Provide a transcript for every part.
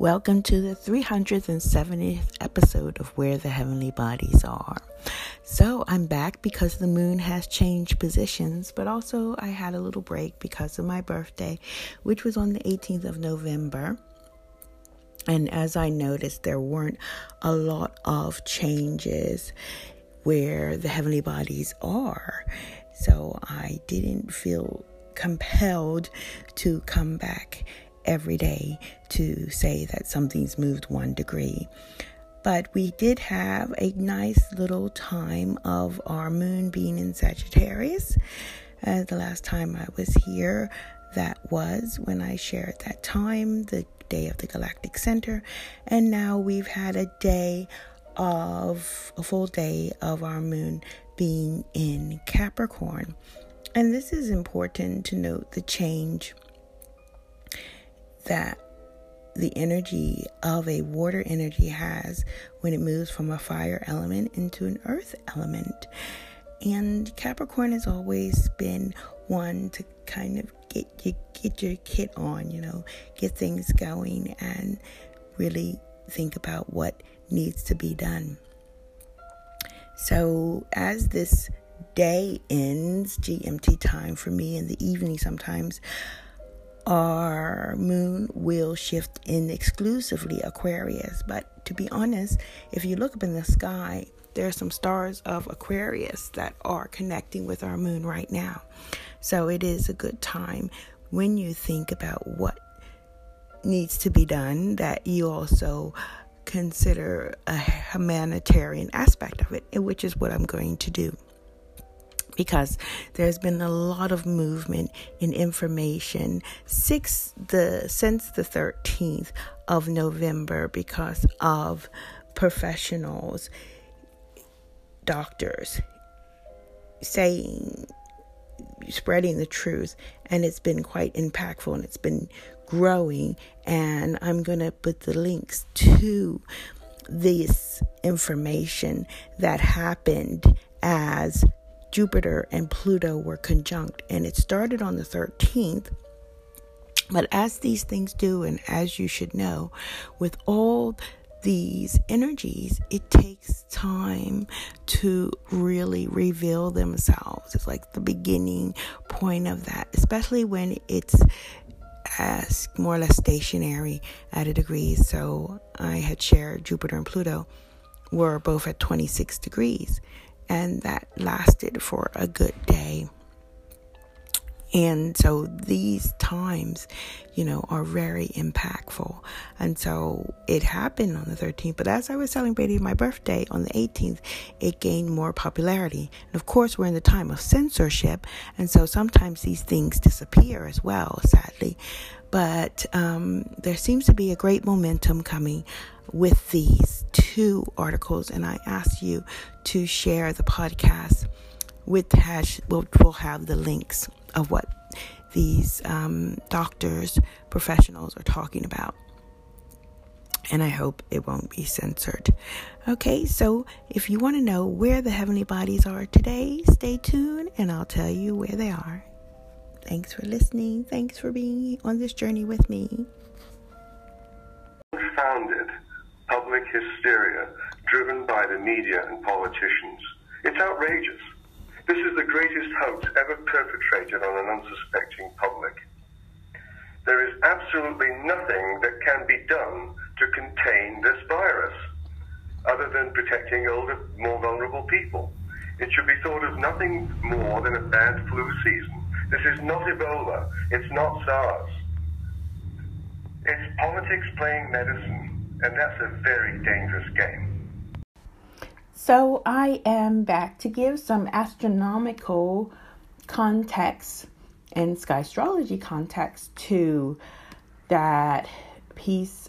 Welcome to the 370th episode of Where the Heavenly Bodies Are. So, I'm back because the moon has changed positions, but also I had a little break because of my birthday, which was on the 18th of November. And as I noticed, there weren't a lot of changes where the heavenly bodies are. So, I didn't feel compelled to come back every day to say that something's moved one degree. But we did have a nice little time of our moon being in Sagittarius. Uh, the last time I was here, that was when I shared that time, the day of the Galactic Center. And now we've had a day of a full day of our moon being in Capricorn. And this is important to note the change that the energy of a water energy has when it moves from a fire element into an earth element. And Capricorn has always been one to kind of get you get your kit on, you know, get things going and really think about what needs to be done. So as this day ends, GMT time for me in the evening sometimes, our moon will shift in exclusively Aquarius. But to be honest, if you look up in the sky, there are some stars of Aquarius that are connecting with our moon right now. So it is a good time when you think about what needs to be done that you also consider a humanitarian aspect of it, which is what I'm going to do because there's been a lot of movement in information six the since the 13th of November because of professionals doctors saying spreading the truth and it's been quite impactful and it's been growing. And I'm going to put the links to this information that happened as Jupiter and Pluto were conjunct, and it started on the 13th. But as these things do, and as you should know, with all these energies, it takes time to really reveal themselves. It's like the beginning point of that, especially when it's as more or less stationary at a degree. So I had shared Jupiter and Pluto were both at 26 degrees and that lasted for a good day. And so these times, you know, are very impactful. And so it happened on the 13th. But as I was celebrating my birthday on the 18th, it gained more popularity. And of course, we're in the time of censorship. And so sometimes these things disappear as well, sadly. But um, there seems to be a great momentum coming with these two articles. And I ask you to share the podcast with hash, we'll, we'll have the links of what these um, doctors, professionals are talking about. And I hope it won't be censored. Okay, so if you want to know where the heavenly bodies are today, stay tuned and I'll tell you where they are. Thanks for listening. Thanks for being on this journey with me. Founded public hysteria driven by the media and politicians. It's outrageous. This is the greatest hoax ever perpetrated on an unsuspecting public. There is absolutely nothing that can be done to contain this virus other than protecting older, more vulnerable people. It should be thought of nothing more than a bad flu season. This is not Ebola. It's not SARS. It's politics playing medicine, and that's a very dangerous game. So I am back to give some astronomical context and sky astrology context to that piece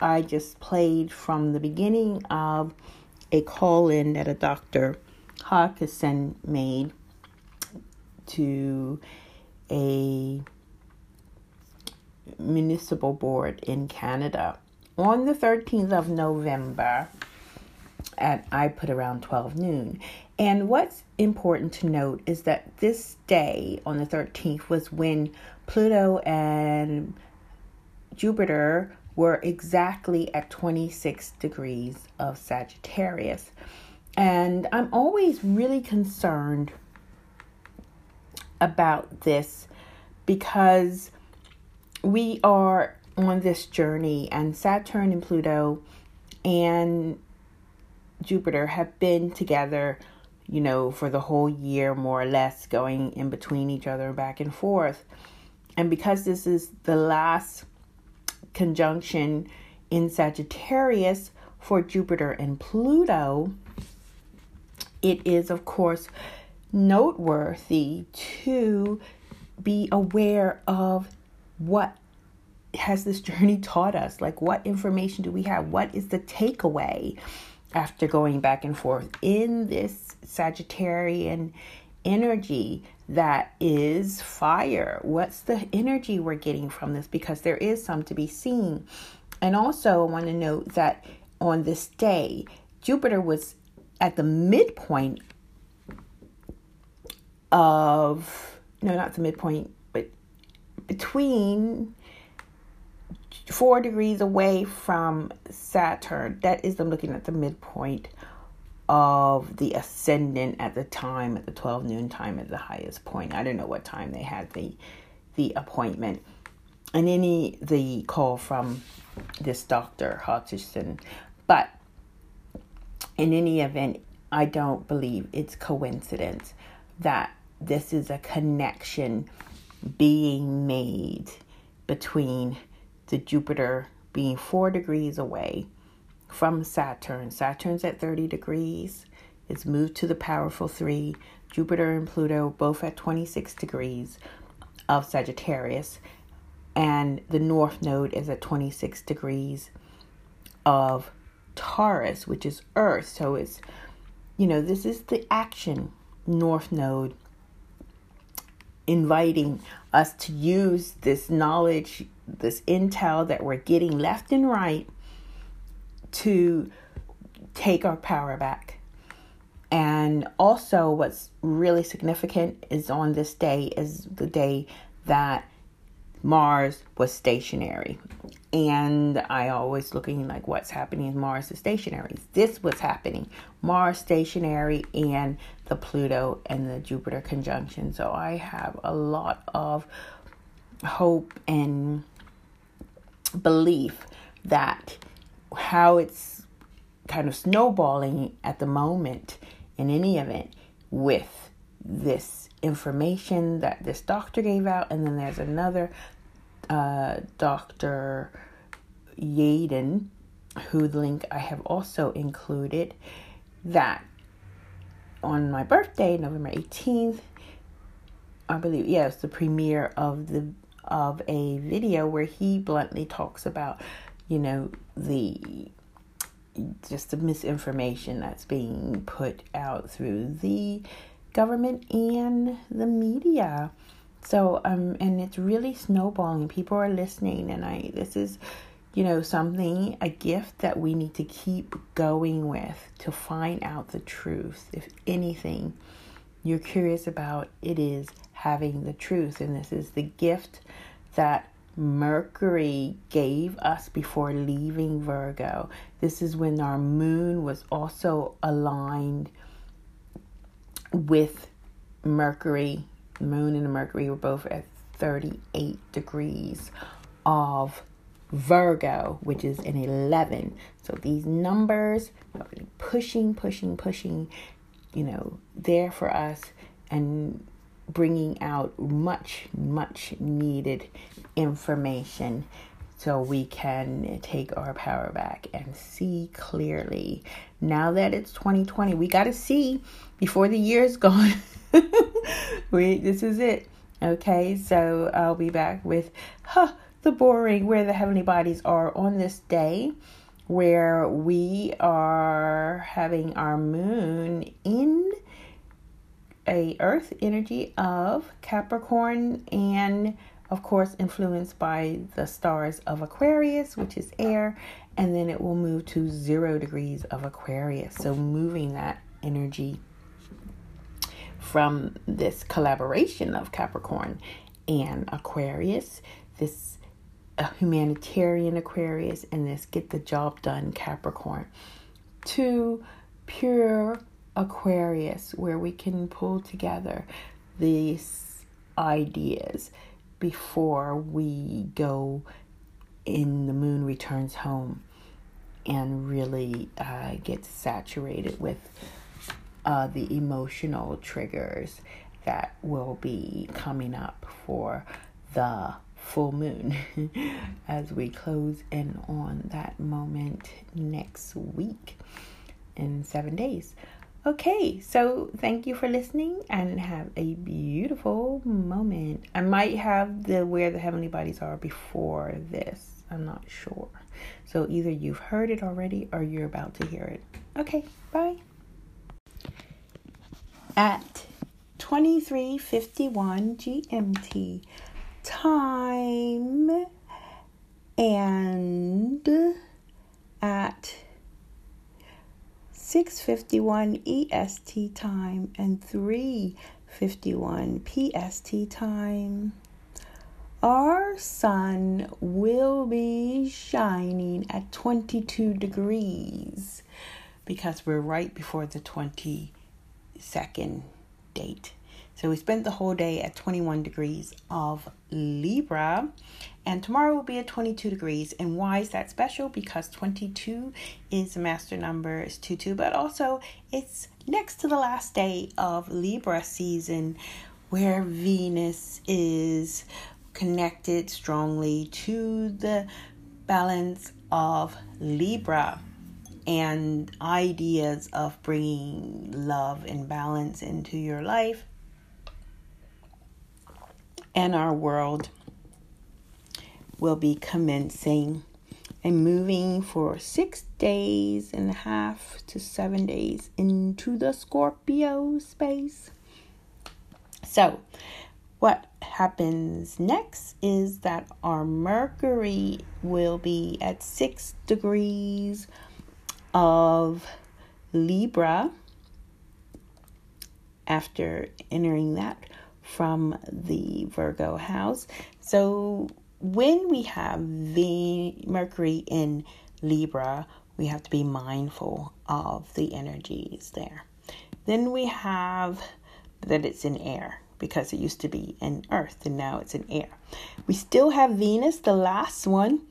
I just played from the beginning of a call in that a Dr. Hodkinson made to a municipal board in Canada on the 13th of November at I put around 12 noon. And what's important to note is that this day on the 13th was when Pluto and Jupiter were exactly at 26 degrees of Sagittarius. And I'm always really concerned about this because we are on this journey, and Saturn and Pluto and Jupiter have been together, you know, for the whole year, more or less, going in between each other back and forth. And because this is the last conjunction in Sagittarius for Jupiter and Pluto, it is, of course, noteworthy to be aware of what has this journey taught us? Like, what information do we have? What is the takeaway after going back and forth in this Sagittarian energy that is fire? What's the energy we're getting from this? Because there is some to be seen. And also, I want to note that on this day, Jupiter was at the midpoint of, no, not the midpoint, but between four degrees away from Saturn. That is, I'm looking at the midpoint of the ascendant at the time, at the 12 noon time, at the highest point. I don't know what time they had the the appointment. And any the call from this Dr. Hutchison. But in any event, I don't believe it's coincidence that this is a connection being made between the Jupiter being four degrees away from Saturn. Saturn's at 30 degrees. It's moved to the powerful three. Jupiter and Pluto both at 26 degrees of Sagittarius. And the North Node is at 26 degrees of Taurus, which is Earth. So it's, you know, this is the action North Node inviting us to use this knowledge, this intel that we're getting left and right to take our power back. And also, what's really significant is on this day is the day that Mars was stationary. And I always looking like what's happening in Mars is stationary. This was happening. Mars stationary and the Pluto and the Jupiter conjunction. So I have a lot of hope and belief that how it's kind of snowballing at the moment in any event with this information that this doctor gave out and then there's another uh, dr Yeadon who the link i have also included that on my birthday, November 18th, I believe, yeah, the premiere of the of a video where he bluntly talks about, you know, the just the misinformation that's being put out through the government and the media. So um and it's really snowballing. People are listening and I this is you know, something, a gift that we need to keep going with to find out the truth. If anything you're curious about, it is having the truth. And this is the gift that Mercury gave us before leaving Virgo. This is when our moon was also aligned with Mercury. Moon and Mercury were both at 38 degrees of Virgo, which is an 11. So these numbers are really pushing, pushing, pushing, you know, there for us and bringing out much, much needed information so we can take our power back and see clearly. Now that it's 2020, we got to see before the year's gone. we this is it. Okay, so I'll be back with huh the boring where the heavenly bodies are on this day where we are having our moon in a earth energy of Capricorn and of course influenced by the stars of Aquarius which is air and then it will move to 0 degrees of Aquarius so moving that energy from this collaboration of Capricorn and Aquarius this uh, humanitarian Aquarius, and this get the job done Capricorn. To pure Aquarius, where we can pull together these ideas before we go in the moon returns home and really uh, get saturated with uh, the emotional triggers that will be coming up for the full moon as we close in on that moment next week in seven days. Okay, so thank you for listening and have a beautiful moment. I might have the where the heavenly bodies are before this. I'm not sure. So either you've heard it already or you're about to hear it. Okay, bye. At 2351 GMT time and at 651 EST time and 351 PST time. Our sun will be shining at 22 degrees because we're right before the 22nd date. So we spent the whole day at 21 degrees of Libra, and tomorrow will be at 22 degrees. And why is that special? Because 22 is a master number, it's 2 2, but also it's next to the last day of Libra season where Venus is connected strongly to the balance of Libra and ideas of bringing love and balance into your life and our world will be commencing and moving for six days and a half to seven days into the Scorpio space. So, what happens next is that our Mercury will be at six degrees of Libra after entering that from the Virgo house. So when we have the Mercury in Libra, we have to be mindful of the energies there. Then we have that it's in air because it used to be in earth and now it's in air. We still have Venus, the last one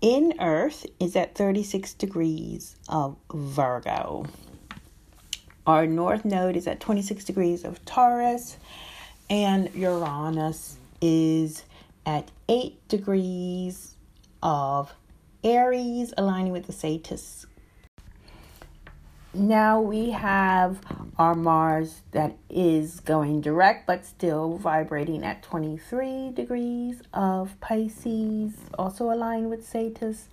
in earth is at 36 degrees of Virgo. Our north node is at 26 degrees of Taurus and Uranus is at 8 degrees of Aries, aligning with the Sagittarius. Now we have our Mars that is going direct but still vibrating at 23 degrees of Pisces, also aligned with Sagittarius.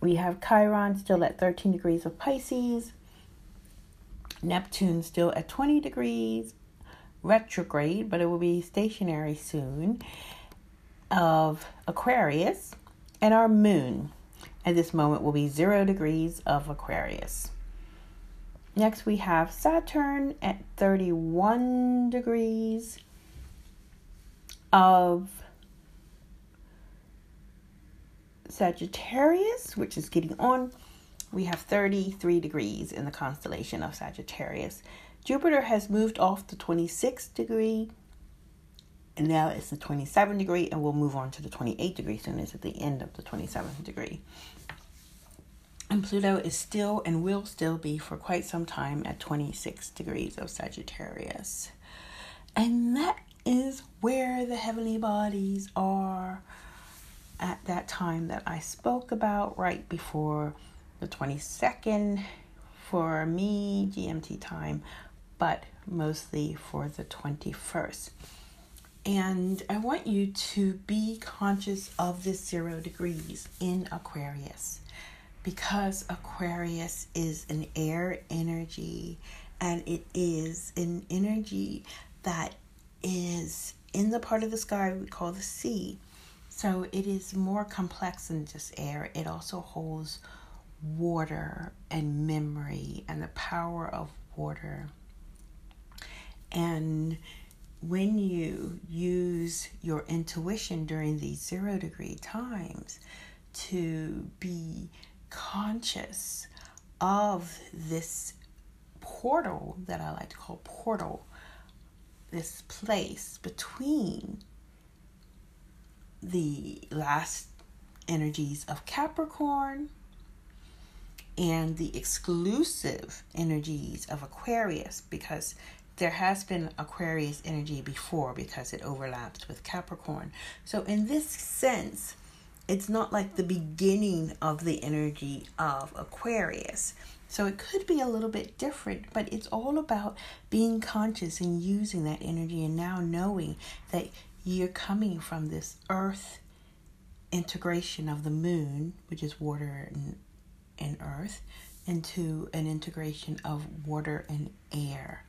We have Chiron still at 13 degrees of Pisces. Neptune still at 20 degrees retrograde, but it will be stationary soon, of Aquarius, and our moon at this moment will be zero degrees of Aquarius. Next, we have Saturn at 31 degrees of Sagittarius, which is getting on. We have 33 degrees in the constellation of Sagittarius. Jupiter has moved off the 26th degree and now it's the 27 degree and we'll move on to the 28 degree soon it's at the end of the 27th degree and pluto is still and will still be for quite some time at 26 degrees of sagittarius and that is where the heavenly bodies are at that time that i spoke about right before the 22nd for me gmt time but mostly for the 21st. And I want you to be conscious of this zero degrees in Aquarius. Because Aquarius is an air energy and it is an energy that is in the part of the sky we call the sea. So it is more complex than just air, it also holds water and memory and the power of water. And when you use your intuition during these zero degree times to be conscious of this portal that I like to call portal, this place between the last energies of Capricorn and the exclusive energies of Aquarius because there has been Aquarius energy before because it overlaps with Capricorn. So, in this sense, it's not like the beginning of the energy of Aquarius. So, it could be a little bit different, but it's all about being conscious and using that energy and now knowing that you're coming from this earth integration of the moon, which is water and, and earth, into an integration of water and air.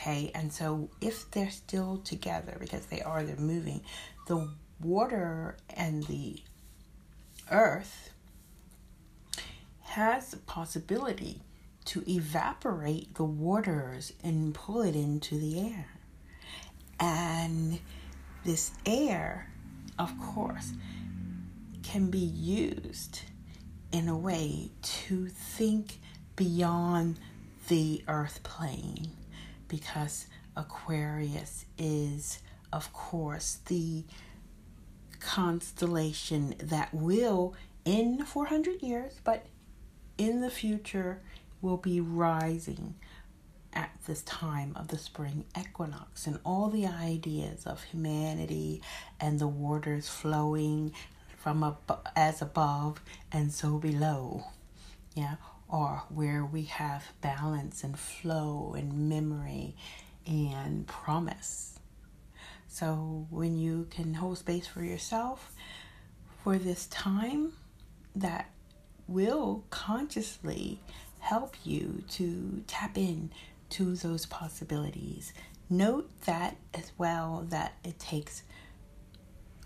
Okay, and so if they're still together, because they are, they're moving, the water and the earth has the possibility to evaporate the waters and pull it into the air. And this air, of course, can be used in a way to think beyond the earth plane because Aquarius is, of course, the constellation that will, in 400 years, but in the future, will be rising at this time of the spring equinox. And all the ideas of humanity and the waters flowing from ab- as above and so below. Yeah or where we have balance and flow and memory and promise. So, when you can hold space for yourself for this time, that will consciously help you to tap in to those possibilities. Note that as well that it takes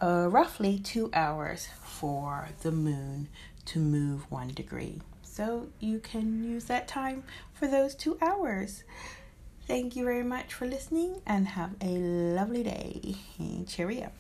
uh, roughly two hours for the moon to move one degree. So you can use that time for those two hours. Thank you very much for listening and have a lovely day. Cheerio.